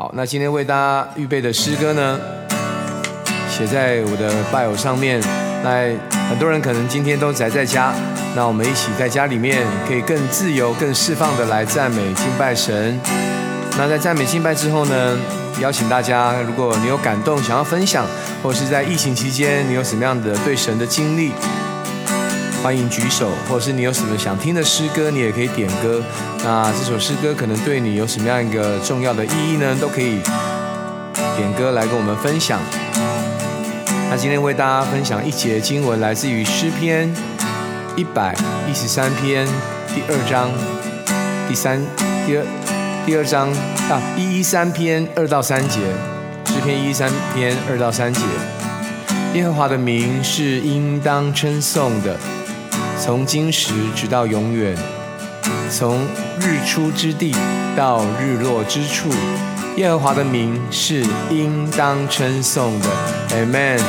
好，那今天为大家预备的诗歌呢，写在我的拜偶上面。那很多人可能今天都宅在家，那我们一起在家里面可以更自由、更释放的来赞美敬拜神。那在赞美敬拜之后呢，邀请大家，如果你有感动想要分享，或者是在疫情期间你有什么样的对神的经历，欢迎举手，或者是你有什么想听的诗歌，你也可以点歌。那这首诗歌可能对你有什么样一个重要的意义呢？都可以点歌来跟我们分享。那今天为大家分享一节经文，来自于诗篇一百一十三篇第二章第三第二第二章啊一一三篇二到三节，诗篇一一三篇二到三节，耶和华的名是应当称颂的，从今时直到永远，从日出之地到日落之处。耶和华的名是应当称颂的，Amen。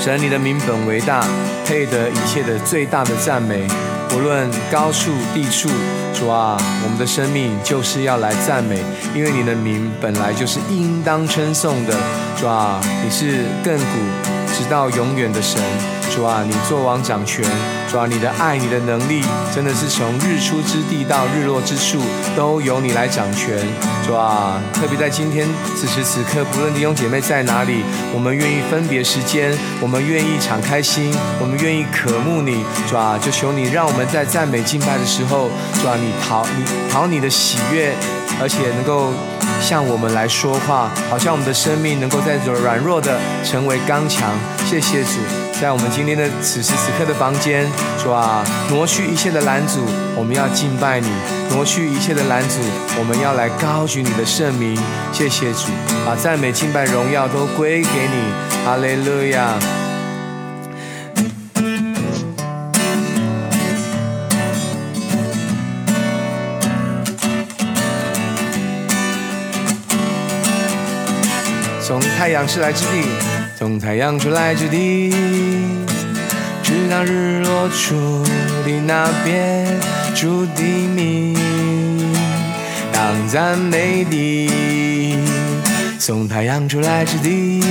神，你的名本为大，配得一切的最大的赞美，无论高处低处。主啊，我们的生命就是要来赞美，因为你的名本来就是应当称颂的。主啊，你是亘古直到永远的神。主啊，你作王掌权。主啊，你的爱，你的能力，真的是从日出之地到日落之处，都由你来掌权。主啊，特别在今天此时此刻，不论弟兄姐妹在哪里，我们愿意分别时间，我们愿意敞开心，我们愿意渴慕你。主啊，就求你让我们在赞美敬拜的时候，主啊，你讨你讨你的喜悦，而且能够向我们来说话，好像我们的生命能够在软弱的成为刚强。谢谢主。在我们今天的此时此刻的房间，主啊，挪去一切的拦阻，我们要敬拜你；挪去一切的拦阻，我们要来高举你的圣名。谢谢主，把赞美、敬拜、荣耀都归给你。哈利路亚。从太阳出来之地。从太阳出来之地，直到日落处的那边，主的名当赞美的。从太阳出来之地，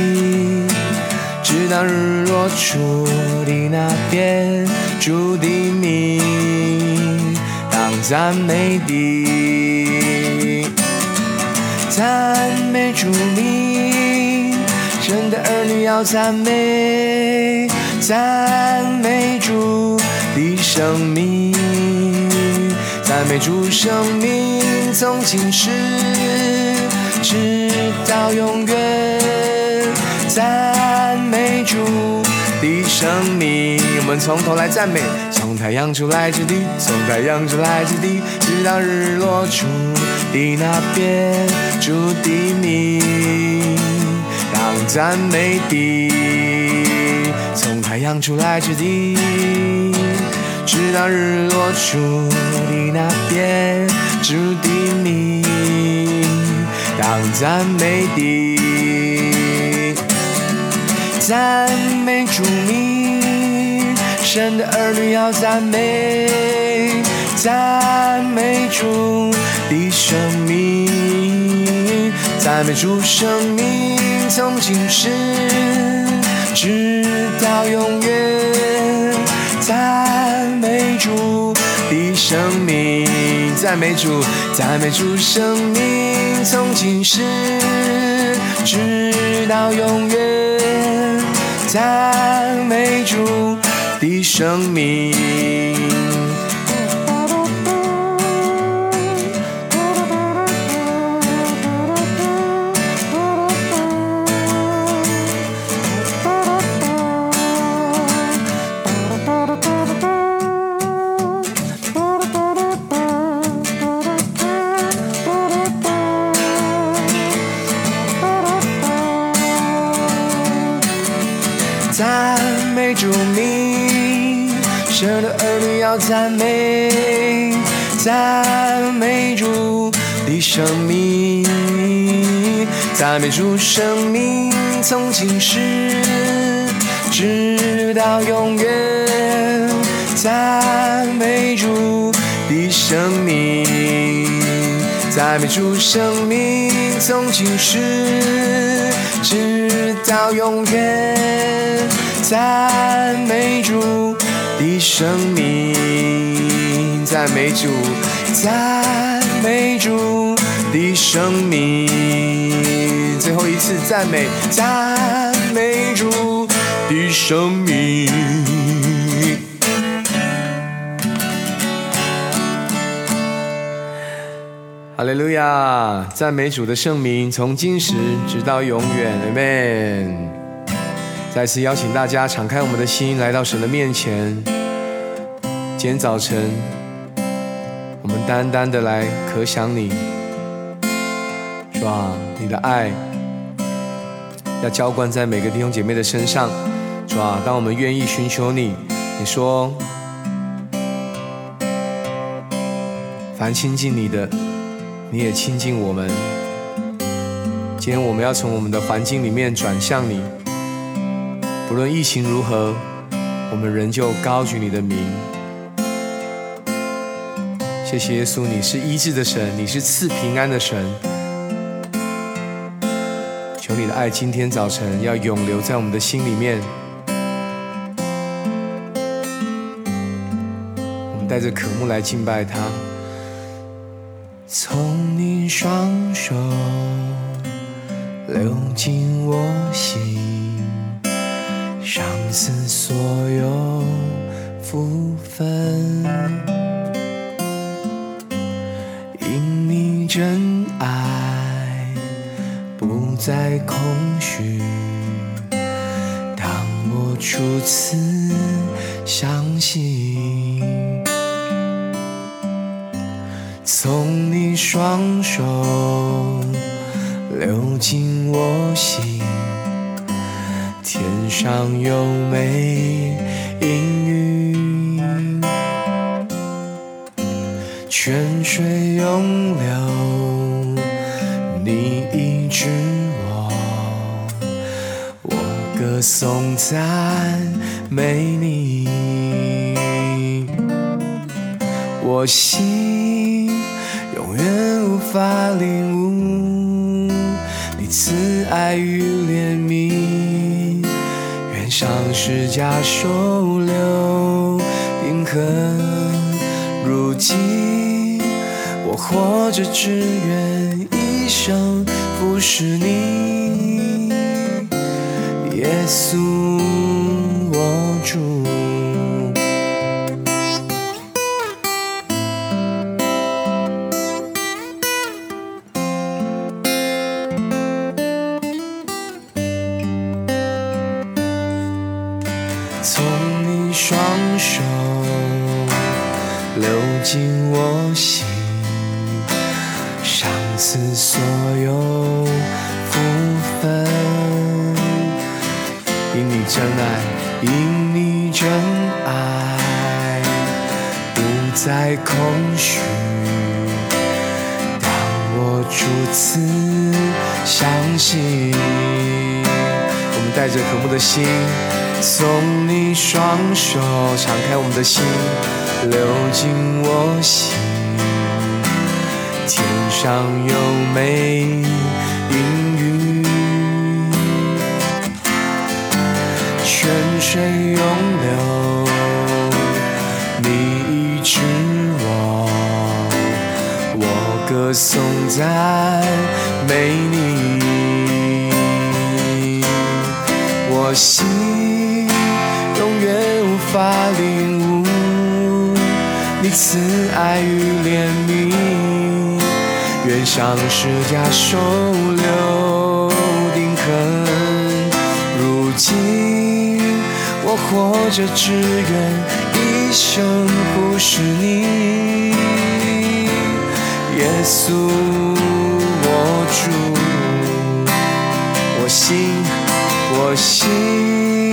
直到日落处的那边，主的名当赞美的。赞美主名。神的儿女要赞美，赞美主的生命，赞美主生命从今时直到永远，赞美主的生命。我们从头来赞美，从太阳出来之地，从太阳出来之地，直到日落处的那边，主的名。赞美的，从太阳出来之地，直到日落处的那边，主的名当赞美的，赞美主名，神的儿女要赞美，赞美主的生命，赞美主生命。从今时直到永远，赞美主的生命，赞美主，赞美主生命。从今时直到永远，赞美主的生命。赞美，赞美主的生命，赞美主生命从今时直到永远，赞美主的生命，赞美主生命从今时直到永远，赞美主的生命，赞美主，赞美主的生命，最后一次赞美，赞美主的生命。哈利路亚！赞美主的圣名，从今时直到永远，Amen。再次邀请大家敞开我们的心，来到神的面前。今天早晨，我们单单的来可想你，是吧？你的爱要浇灌在每个弟兄姐妹的身上，是吧？当我们愿意寻求你，你说，凡亲近你的。你也亲近我们。今天我们要从我们的环境里面转向你，不论疫情如何，我们仍旧高举你的名。谢谢耶稣，你是医治的神，你是赐平安的神。求你的爱今天早晨要永留在我们的心里面。我们带着渴慕来敬拜他。从你双手流进我天上有美阴云，泉水涌流，你医治我，我歌颂赞美你，我心永。远无法领悟你慈爱与怜悯，上十架收留定恒。如今我活着，只愿一生服侍你，耶稣空虚。当我初次相信，我们带着渴慕的心，送你双手，敞开我们的心，流进我心。天上有美云云，泉水。我歌颂赞美你。我心永远无法领悟你慈爱与怜悯，愿上十架收留定恒。如今我活着，只愿一生不是你，稣我主，我心。我心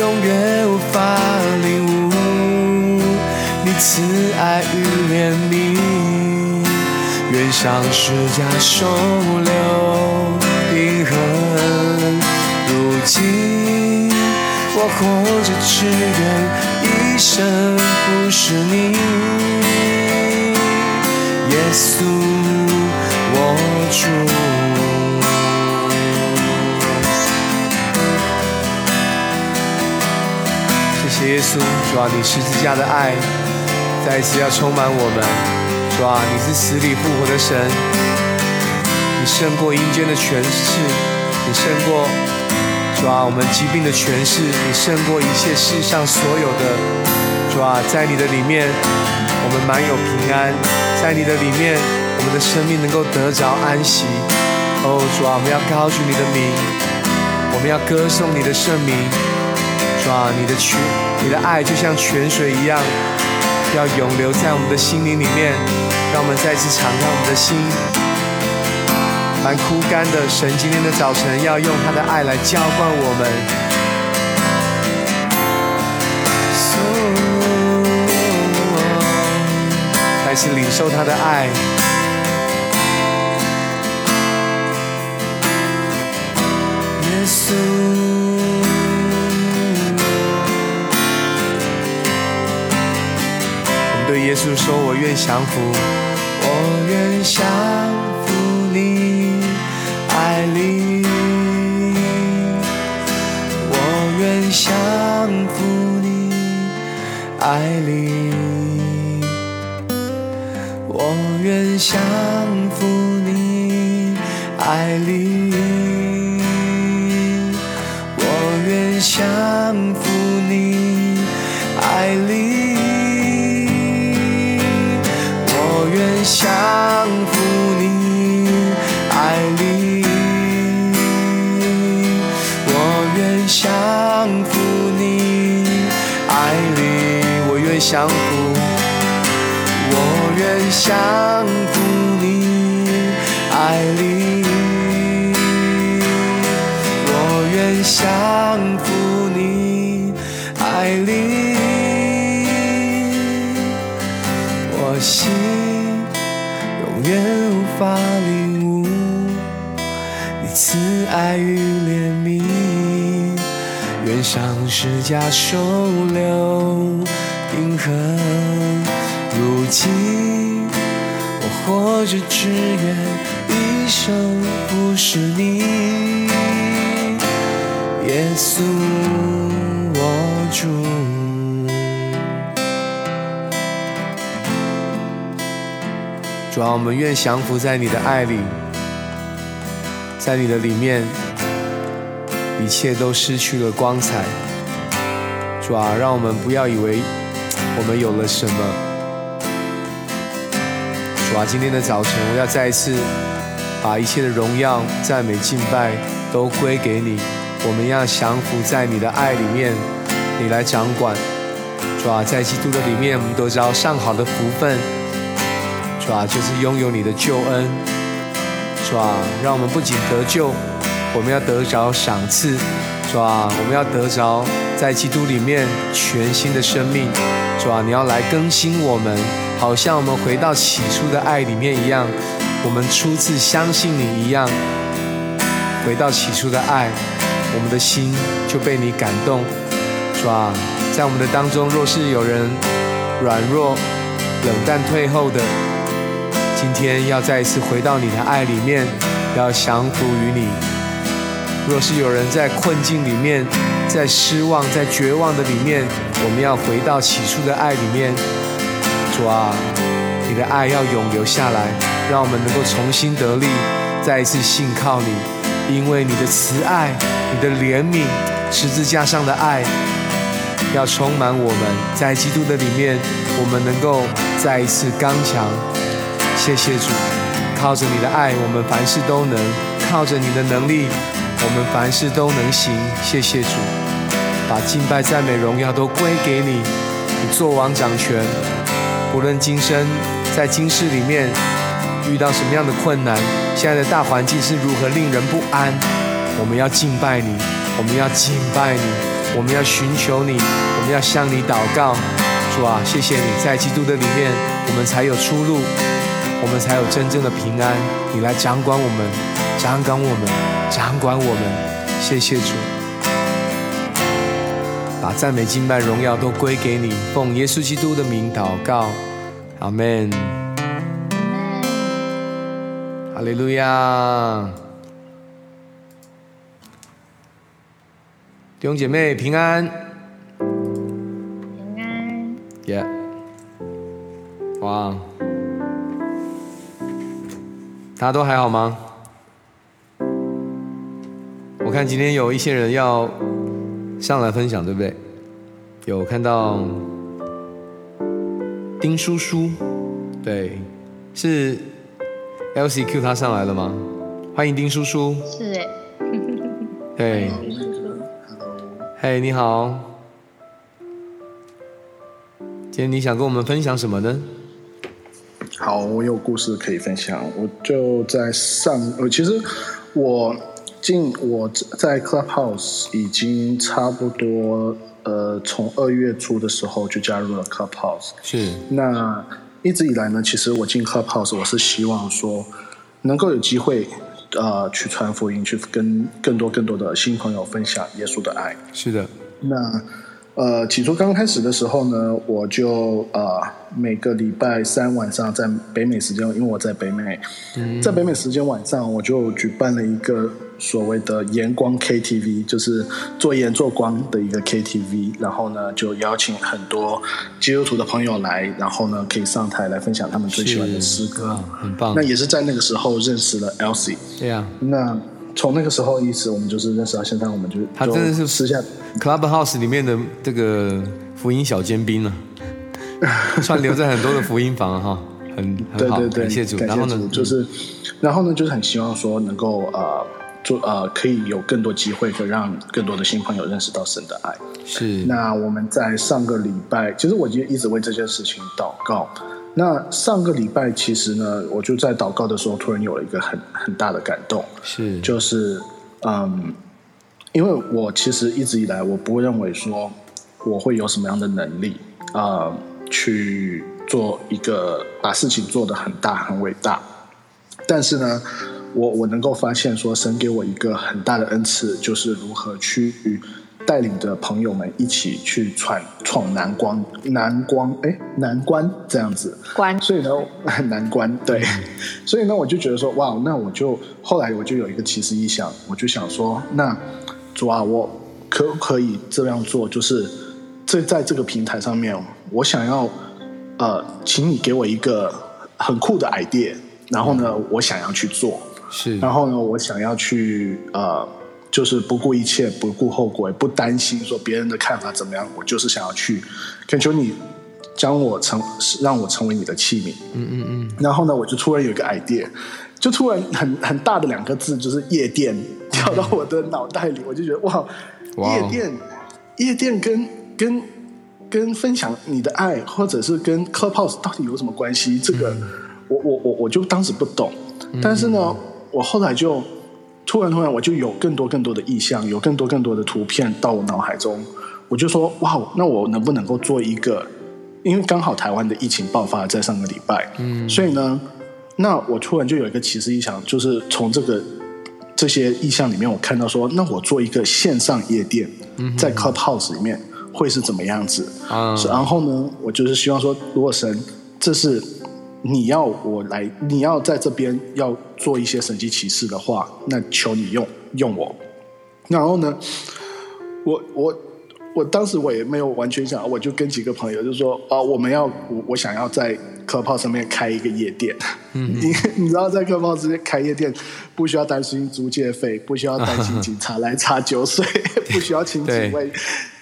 永远无法领悟你慈爱与怜悯，愿上十架收留平衡。如今我活着，只愿一生服侍你，耶稣。我主。谢谢耶稣，主啊，你十字架的爱再一次要充满我们。主啊，你是死里复活的神，你胜过阴间的权势，你胜过主啊我们疾病的权势，你胜过一切世上所有的。主啊，在你的里面，我们满有平安；在你的里面，我们的生命能够得着安息。哦，主啊，我们要高举你的名，我们要歌颂你的圣名。主啊，你的泉，你的爱就像泉水一样，要永留在我们的心灵里面。让我们再次敞开我们的心，蛮枯干的神，今天的早晨要用他的爱来浇灌我们。开始领受他的爱，耶稣。我们对耶稣说：“我愿降服，我愿降服你爱里，我愿降服你爱里，愿降服你爱里，我愿降服你爱里。”我愿降服你爱里，我愿降服你爱里，我愿降服，我愿降服你爱里，我愿降服你爱里，我心。永远无法领悟你慈爱与怜悯，愿上十架收留银河。如今我活着，只愿一生不是你，耶稣我主。主啊，我们愿降服在你的爱里，在你的里面，一切都失去了光彩。主啊，让我们不要以为我们有了什么。主啊，今天的早晨，我要再一次把一切的荣耀、赞美、敬拜都归给你。我们要降服在你的爱里面，你来掌管。主啊，在基督的里面，我们得着上好的福分。主啊，就是拥有你的救恩，主啊，让我们不仅得救，我们要得着赏赐，主啊，我们要得着在基督里面全新的生命，主啊，你要来更新我们，好像我们回到起初的爱里面一样，我们初次相信你一样，回到起初的爱，我们的心就被你感动，主啊，在我们的当中，若是有人软弱、冷淡、退后的。今天要再一次回到你的爱里面，要降服于你。若是有人在困境里面，在失望、在绝望的里面，我们要回到起初的爱里面。主啊，你的爱要永留下来，让我们能够重新得力，再一次信靠你。因为你的慈爱、你的怜悯、十字架上的爱，要充满我们。在基督的里面，我们能够再一次刚强。谢谢主，靠着你的爱，我们凡事都能；靠着你的能力，我们凡事都能行。谢谢主，把敬拜、赞美、荣耀都归给你。你做王掌权，无论今生在今世里面遇到什么样的困难，现在的大环境是如何令人不安，我们要敬拜你，我们要敬拜你，我们要寻求你，我们要向你祷告。主啊，谢谢你在基督的里面，我们才有出路。我们才有真正的平安。你来掌管我们，掌管我们，掌管我们。谢谢主，把赞美、敬拜、荣耀都归给你。奉耶稣基督的名祷告，阿门。哈哈利路亚！弟兄姐妹平安，平安，耶！哇，大家都还好吗？我看今天有一些人要上来分享，对不对？有看到丁叔叔，对，是 LCQ 他上来了吗？欢迎丁叔叔，是哎，对，嘿，你好，今天你想跟我们分享什么呢？好，我有故事可以分享。我就在上，呃，其实我进我在 Clubhouse 已经差不多，呃，从二月初的时候就加入了 Clubhouse。是，那一直以来呢，其实我进 Clubhouse，我是希望说能够有机会，呃，去传福音，去跟更多更多的新朋友分享耶稣的爱。是的，那呃，起初刚开始的时候呢，我就呃每个礼拜三晚上在北美时间，因为我在北美，在北美时间晚上，我就举办了一个所谓的盐光 KTV，就是做盐做光的一个 KTV，然后呢就邀请很多基督徒的朋友来，然后呢可以上台来分享他们最喜欢的诗歌啊，很棒那。也是在那个时候认识了 Elsie。对呀那从那个时候一直，我们就是认识到现在，我们就就他真的是私下，Clubhouse 里面的这个福音小尖兵呢，串流在很多的福音房哈，很很好，对对对，感谢主。感然后呢，就是，然后呢，就是很希望说能够呃做呃可以有更多机会，可以让更多的新朋友认识到神的爱。是那我们在上个礼拜，其实我就一直为这件事情祷告。那上个礼拜其实呢，我就在祷告的时候，突然有了一个很很大的感动，是就是嗯，因为我其实一直以来我不会认为说我会有什么样的能力呃去做一个把事情做得很大很伟大，但是呢，我我能够发现说神给我一个很大的恩赐，就是如何去带领着朋友们一起去闯闯 难关难关哎难关这样子，关。所以呢，很 难关，对，所以呢，我就觉得说，哇，那我就后来我就有一个奇思异想，我就想说，那主啊，我可不可以这样做？就是这在这个平台上面，我想要呃，请你给我一个很酷的 idea，然后呢，我想要去做，是。然后呢，我想要去呃，就是不顾一切、不顾后果，也不担心说别人的看法怎么样，我就是想要去。恳求你将我成让我成为你的器皿。嗯嗯嗯，然后呢，我就突然有一个 idea，就突然很很大的两个字，就是夜店，跳到我的脑袋里，我就觉得哇，夜店，夜店跟跟跟分享你的爱，或者是跟 Clubhouse 到底有什么关系？这个、我我我我就当时不懂，但是呢，我后来就突然突然我就有更多更多的意象，有更多更多的图片到我脑海中，我就说哇，那我能不能够做一个？因为刚好台湾的疫情爆发在上个礼拜，嗯，所以呢，那我突然就有一个奇思异想，就是从这个这些意象里面，我看到说，那我做一个线上夜店，在 Clubhouse 里面会是怎么样子？啊是然后呢，我就是希望说，如果神这是你要我来，你要在这边要做一些神迹奇事的话，那求你用用我。然后呢，我我我当时我也没有完全想，我就跟几个朋友就说啊、我们要我我想要在 Clubhouse 上面开一个夜店。嗯，你 你知道在 Clubhouse 开夜店，不需要担心租借费，不需要担心警察来查酒水，不需要请警卫。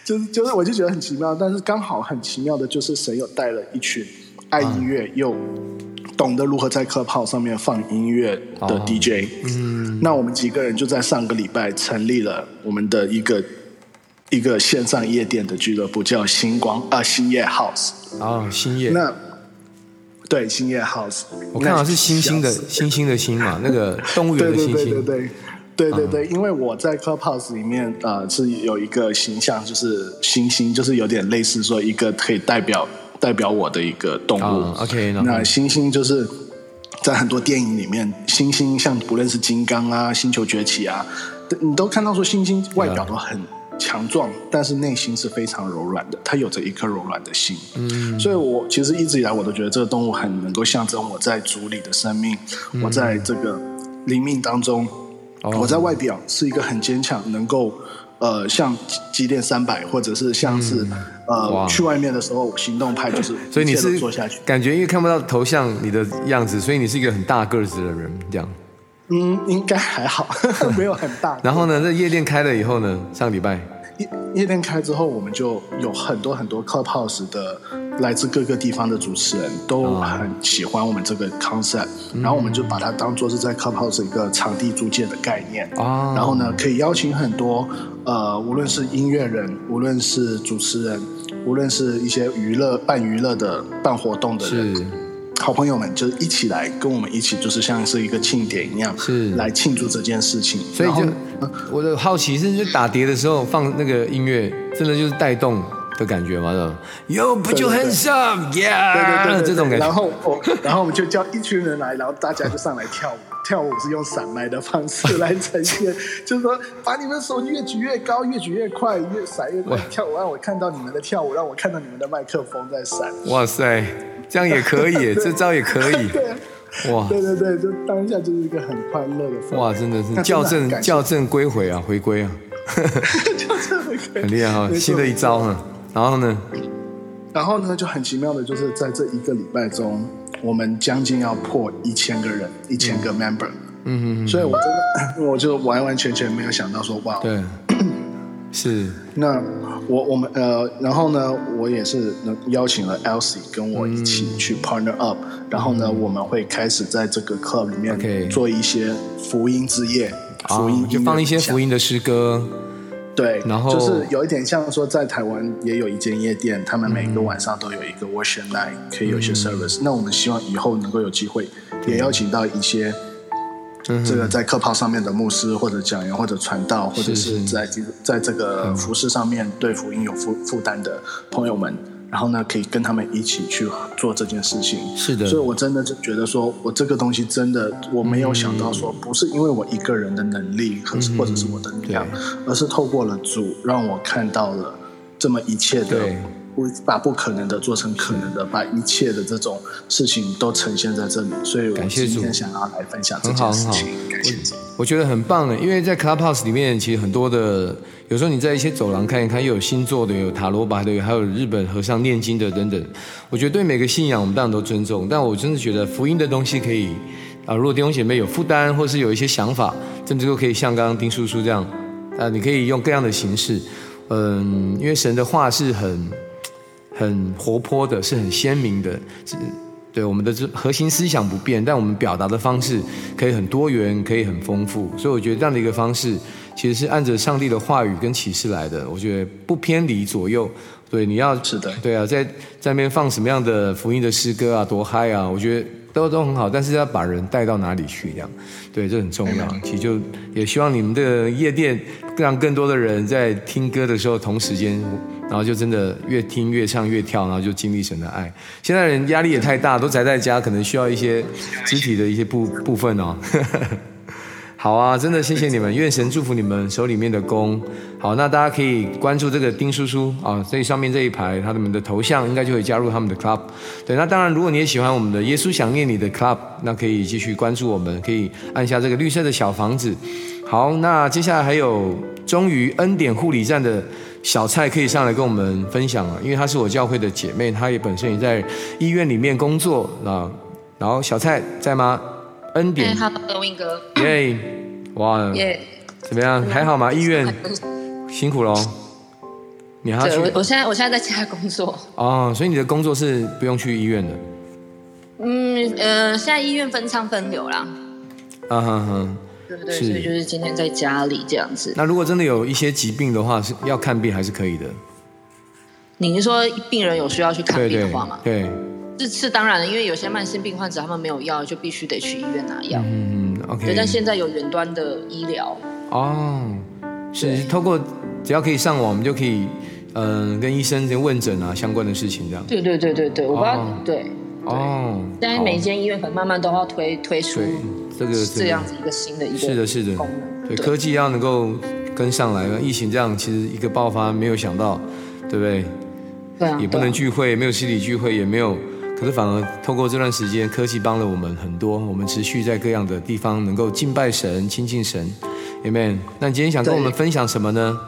就是就是，我就觉得很奇妙，但是刚好很奇妙的就是神有带了一群爱音乐又懂得如何在 Clubhouse 上面放音乐的哦 DJ。嗯，那我们几个人就在上个礼拜成立了我们的一个一个线上夜店的俱乐部，叫星光啊星夜 House。啊，星夜，那对星夜 House，我看到是星星的星星的星嘛，那个动物园对对的星星，对对对。对对对，因为我在 Clubhouse 里面呃是有一个形象，就是星星，就是有点类似说一个可以代表代表我的一个动物。啊，OK，那星星就是在很多电影里面，星星像不论是金刚啊、星球崛起啊，你都看到说星星外表都很强壮，但是内心是非常柔软的，它有着一颗柔软的心。嗯，所以我其实一直以来我都觉得这个动物很能够象征我在族里的生命，我在这个灵命当中，哦我在外表是一个很坚强，能够呃像机电三百，或者是像是、嗯呃去外面的时候行动派，就是 所以你是做下去。感觉因为看不到头像你的样子，所以你是一个很大个子的人，这样。嗯，应该还好，没有很大。然后呢，这夜店开了以后呢，上礼拜夜夜店开之后，我们就有很多很多 Clubhouse 的来自各个地方的主持人都很喜欢我们这个 concept，、然后我们就把它当做是在 Clubhouse 一个场地租借的概念。哦然后呢，可以邀请很多呃，无论是音乐人，无论是主持人，无论是一些娱乐办娱乐的办活动的人，好朋友们，就是一起来跟我们一起，就是像是一个庆典一样，是来庆祝这件事情。所以就我的好奇是，就打碟的时候放那个音乐，真的就是带动的感觉嘛？是吧？Yo put your 对对 hands up, 对 yeah，对对对，这种感觉。然后我，然后我们就叫一群人来，然后大家就上来跳舞。跳舞是用散麦的方式来呈现，就是说把你们的手越举越高，越举越快，越闪越快。跳舞让我看到你们的跳舞，让我看到你们的麦克风在闪。哇塞，这样也可以耶，这招也可以。对哇对对对，就当下就是一个很快乐的。哇，真的是那校正校正归回啊，回归啊，就这么一个很厉害哈，新的一招哈。然后呢，然后呢，就很奇妙的，就是在这一个礼拜中，我们将近要破一千个人，一千个 member。嗯嗯所以我真的，我就完完全全没有想到说，哇，对，是。那我我们呃，然后呢，我也是邀请了 Elsie 跟我一起去 partner up，、然后呢，我们会开始在这个 club 里面做一些福音之夜，福音啊，就放一些福。音的诗歌，对，然后就是有一点像说，在台湾也有一间夜店，他们每个晚上都有一个 worship night，可以有一些 service、那我们希望以后能够有机会，也邀请到一些嗯这个在课炮上面的牧师或者讲员或者传道，或者是是在在这个服饰上面对福音有负负担的朋友们，然后呢，可以跟他们一起去做这件事情。是的。所以我真的就觉得说，我这个东西真的我没有想到说，不是因为我一个人的能力和或者是我的力量，而是透过了主让我看到了这么一切的对。不把不可能的做成可能的，把一切的这种事情都呈现在这里，所以我感谢主今天想要来分享这件事情。感谢主。我觉得很棒的，因为在 Clubhouse 里面，其实很多的，有时候你在一些走廊看一看，又有星座的，有塔罗牌的，还有日本和尚念经的等等。我觉得对每个信仰，我们当然都尊重，但我真的觉得福音的东西可以啊，如果弟兄姐妹有负担，或是有一些想法，甚至都可以像刚刚丁叔叔这样，啊，你可以用各样的形式，嗯，因为神的话是很很活泼的，是很鲜明的，是对我们的这核心思想不变，但我们表达的方式可以很多元，可以很丰富。所以我觉得这样的一个方式，其实是按着上帝的话语跟启示来的。我觉得不偏离左右。对，你要是的对啊，在在那边放什么样的福音的诗歌啊，多嗨啊！我觉得都都很好，但是要把人带到哪里去，这样，对，这很重要。其实就也希望你们的夜店让更多的人在听歌的时候同时间，然后就真的越听越唱越跳，然后就经历神的爱。现在人压力也太大，都宅在家，可能需要一些肢体的一些部部分哦。好啊，真的谢谢你们，愿神祝福你们手里面的工。好，那大家可以关注这个丁叔叔啊，这上面这一排他们的头像应该就会加入他们的 club。对，那当然，如果你也喜欢我们的耶稣想念你的 club，那可以继续关注我们，可以按下这个绿色的小房子。好，那接下来还有终于恩典护理站的小蔡可以上来跟我们分享了，因为她是我教会的姐妹，她也本身也在医院里面工作啊。然后小蔡在吗？恩哎典，，Hello，win 哥，耶，哇，耶，怎么样？还好吗？医院辛苦喽。你还要去我现在我现在在家工作，哦，所以你的工作是不用去医院的。嗯呃，现在医院分仓分流啦，啊哈哈。对不对？是所以就是今天在家里这样子。那如果真的有一些疾病的话，是要看病还是可以的？你是说病人有需要去看病的话吗？对，是是当然了，因为有些慢性病患者他们没有药，就必须得去医院拿药。嗯嗯，，OK。但现在有远端的医疗，哦，是对透过只要可以上网，我们就可以嗯、跟医生先问诊啊相关的事情这样。对对对对对，我不知道，哦对，哦，现在每一间医院可能慢慢都要推推出对这个这样子一个新的一个是的，是的功能，对科技要能够跟上来。疫情这样其实一个爆发，没有想到，对不对？对啊，也不能聚会，没有实体聚会，也没有可是反而透过这段时间，科技帮了我们很多，我们持续在各样的地方能够敬拜神、亲近神，Amen。那你今天想跟我们分享什么呢？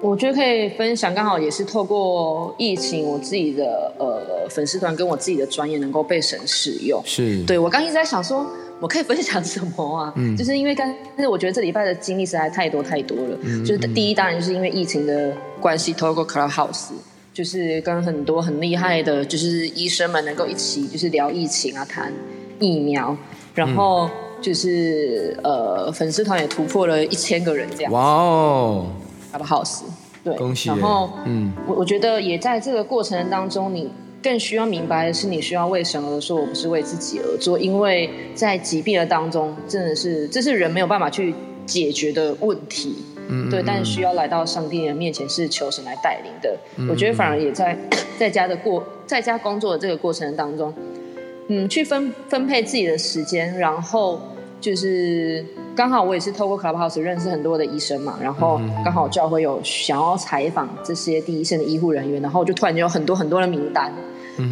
我觉得可以分享，刚好也是透过疫情，我自己的呃粉丝团跟我自己的专业能够被神使用。是，对我刚一直在想说，我可以分享什么啊？嗯，就是因为刚，但是我觉得这礼拜的经历实在太多太多了。嗯，就是第一，当然就是因为疫情的关系，透过 Clubhouse，就是跟很多很厉害的，就是医生们能够一起就是聊疫情啊，谈疫苗，然后就是呃粉丝团也突破了一千个人这样。哇哦好不好？是对，恭喜。然后，嗯，我我觉得也在这个过程当中，你更需要明白的是，你需要为神而做，我不是为自己而做。因为在疾病的当中，真的是这是人没有办法去解决的问题，嗯，对。但是需要来到上帝的面前，是求神来带领的。我觉得反而也在 在家的过在家工作的这个过程当中，嗯，去分分配自己的时间，然后就是。刚好我也是透过 Clubhouse 认识很多的医生嘛，然后刚好教会有想要采访这些第一线的医护人员，然后就突然间有很多很多的名单，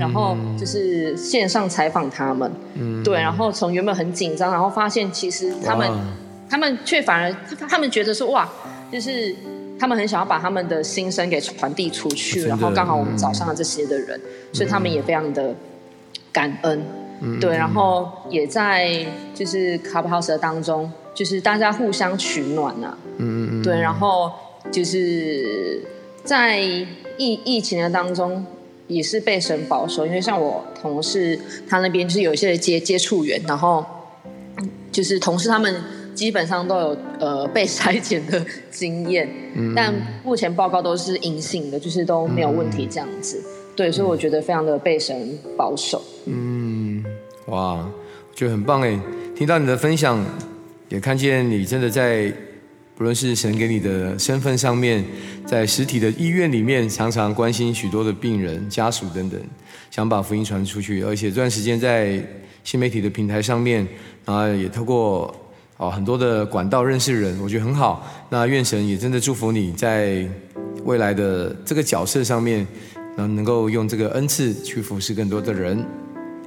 然后就是线上采访他们，嗯对，然后从原本很紧张，然后发现其实他们他们却反而他们觉得说哇，就是他们很想要把他们的心声给传递出去，然后刚好我们找上了这些的人，所以他们也非常的感恩，对，然后也在就是 Clubhouse 的当中。就是大家互相取暖啊，嗯嗯嗯，对，然后就是在疫疫情的当中也是被神保守，因为像我同事他那边就是有一些接接触源，然后就是同事他们基本上都有呃 被筛检的经验，但目前报告都是阴性的，就是都没有问题这样子，对，所以我觉得非常的被神保守。嗯，哇，我觉得很棒哎，听到你的分享。也看见你真的在，不论是神给你的身份上面，在实体的医院里面，常常关心许多的病人家属等等，想把福音传出去。而且这段时间在新媒体的平台上面，啊，也透过哦很多的管道认识人，我觉得很好。那愿神也真的祝福你在未来的这个角色上面，能能够用这个恩赐去服侍更多的人。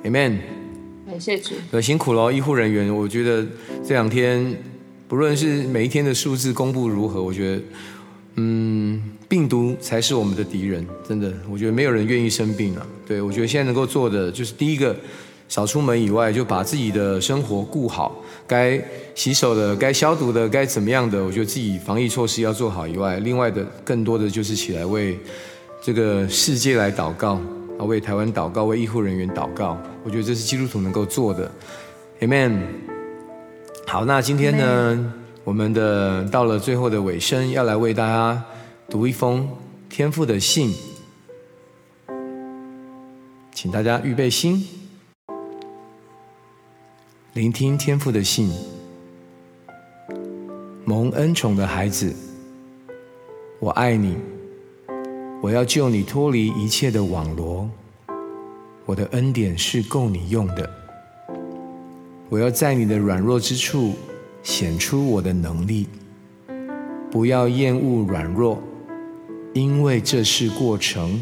Amen。谢谢。呃，辛苦了，医护人员。我觉得这两天，不论是每一天的数字公布如何，我觉得，嗯，病毒才是我们的敌人。真的，我觉得没有人愿意生病了。对，我觉得现在能够做的，就是第一个，少出门以外，就把自己的生活顾好，该洗手的、该消毒的、该怎么样的，我觉得自己防疫措施要做好以外，另外的更多的就是起来为这个世界来祷告。啊，为台湾祷告，为医护人员祷告，我觉得这是基督徒能够做的，Amen。好，那今天呢，我们的到了最后的尾声，要来为大家读一封天父的信，请大家预备心，聆听天父的信。蒙恩宠的孩子，我爱你。我要救你脱离一切的网罗，我的恩典是够你用的。我要在你的软弱之处显出我的能力。不要厌恶软弱，因为这是过程。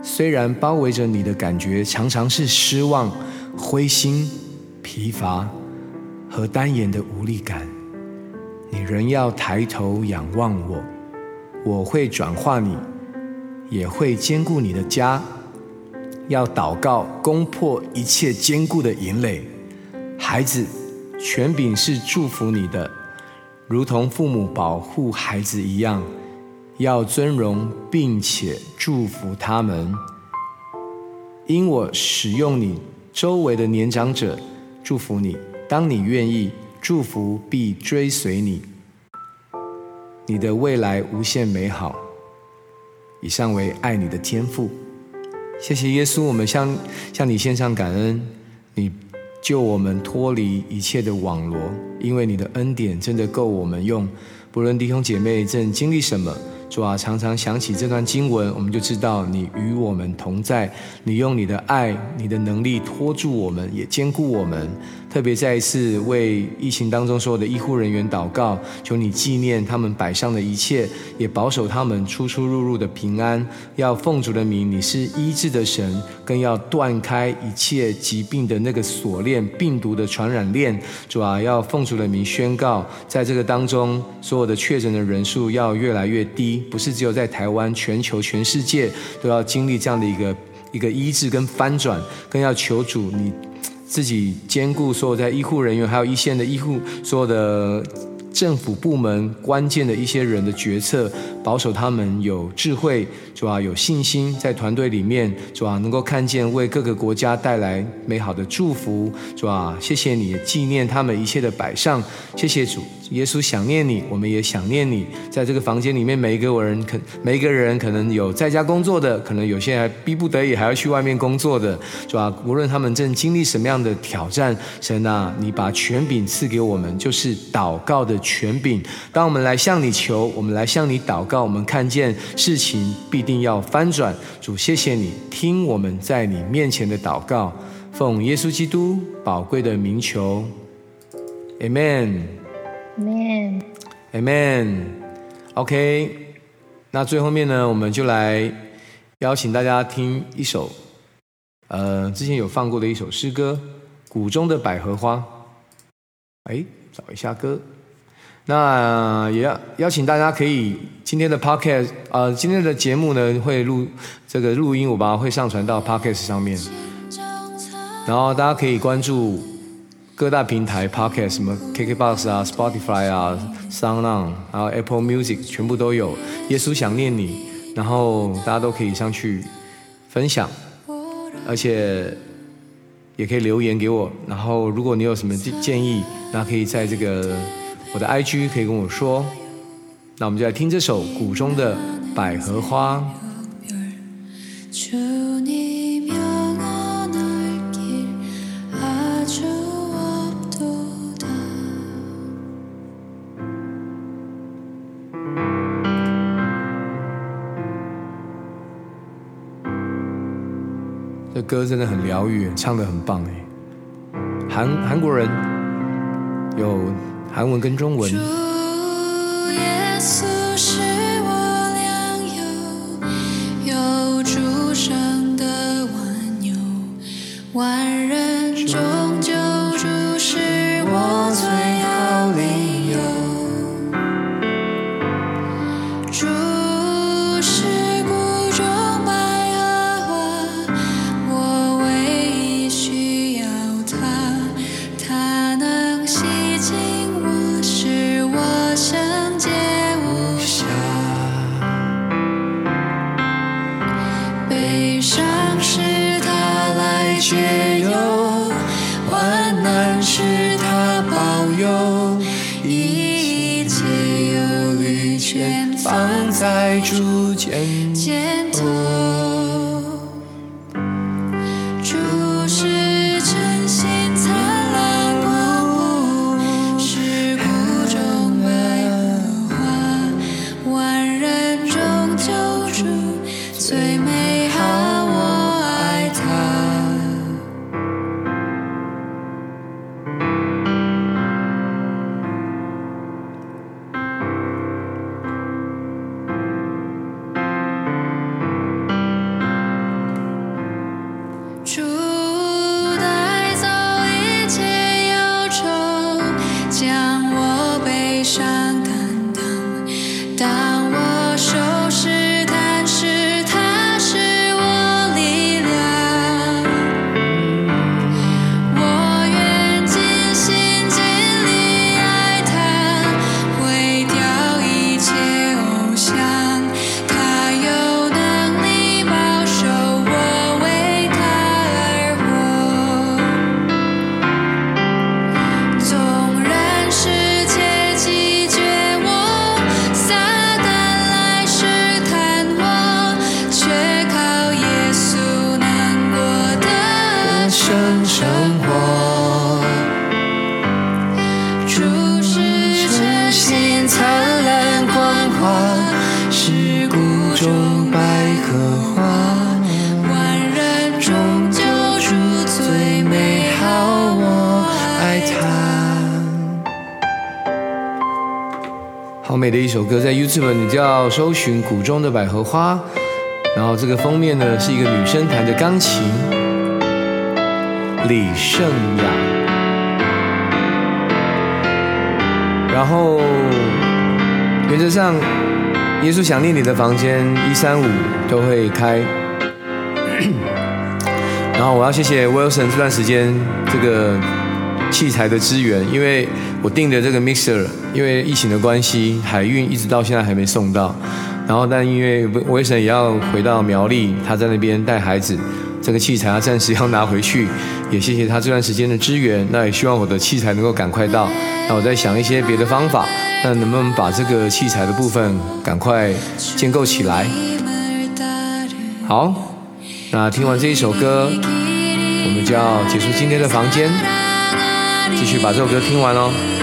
虽然包围着你的感觉常常是失望、灰心、疲乏和单眼的无力感，你仍要抬头仰望我，我会转化你。也会兼顾你的家，要祷告攻破一切坚固的营垒。孩子，权柄是祝福你的，如同父母保护孩子一样，要尊荣并且祝福他们。因我使用你周围的年长者祝福你，当你愿意，祝福必追随你。你的未来无限美好。以上为爱你的天赋，谢谢耶稣，我们向向你献上感恩，你救我们脱离一切的网罗，因为你的恩典真的够我们用。不论弟兄姐妹正经历什么，主啊，常常想起这段经文，我们就知道你与我们同在，你用你的爱、你的能力托住我们，也兼顾我们。特别再一次为疫情当中所有的医护人员祷告，求你纪念他们摆上的一切，也保守他们出出入入的平安。要奉主的名，你是医治的神，更要断开一切疾病的那个锁链、病毒的传染链。主啊，要奉主的名宣告，在这个当中，所有的确诊的人数要越来越低，不是只有在台湾，全球、全世界都要经历这样的一个一个医治跟翻转，更要求主你。自己兼顾所有在医护人员，还有一线的医护，所有的政府部门关键的一些人的决策，保守他们有智慧，主啊有信心，在团队里面，主啊能够看见为各个国家带来美好的祝福，主啊谢谢你纪念他们一切的摆上，谢谢主。耶稣想念你，我们也想念你。在这个房间里面，每一个人可每一个人可能有在家工作的，可能有些还逼不得已还要去外面工作的，是吧？无论他们正经历什么样的挑战，神啊，你把权柄赐给我们，就是祷告的权柄。当我们来向你求，我们来向你祷告，我们看见事情必定要翻转。主，谢谢你听我们在你面前的祷告，奉耶稣基督宝贵的名求，Amen。Amen，Amen，OK，那最后面呢，我们就来邀请大家听一首，呃，之前有放过的一首诗歌《谷中的百合花》。哎，找一下歌。那也要邀请大家可以今天的 Podcast，呃，今天的节目呢会录这个录音，我把它会上传到 Podcast 上面，然后大家可以关注。各大平台，Pocket 什么 KKBox 啊、Spotify 啊、SoundOn，然后 Apple Music 全部都有。耶稣想念你，然后大家都可以上去分享，而且也可以留言给我。然后如果你有什么建议，那可以在这个我的 IG 可以跟我说。那我们就来听这首《谷中的百合花》。歌真的很疗愈，唱的很棒哎。韩韩国人有韩文跟中文。在逐渐减美的一首歌，在 YouTube 你就要搜寻《谷中的百合花》，然后这个封面呢是一个女生弹着钢琴，李圣雅。然后原则上，耶稣想念你的房间一三五都会开。然后我要谢谢 Wilson 这段时间这个器材的支援，因为我订的这个 mixer，因为疫情的关系，海运一直到现在还没送到。然后但因为 Wilson 也要回到苗栗，他在那边带孩子，这个器材他暂时要拿回去，也谢谢他这段时间的支援。那也希望我的器材能够赶快到。那我在想一些别的方法，那能不能把这个器材的部分赶快建构起来？好，那听完这一首歌，我们就要结束今天的房间，继续把这首歌听完哦。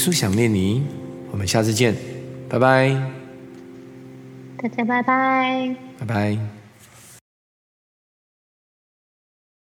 稣想念你，我们下次见，拜拜，大家拜拜。拜拜。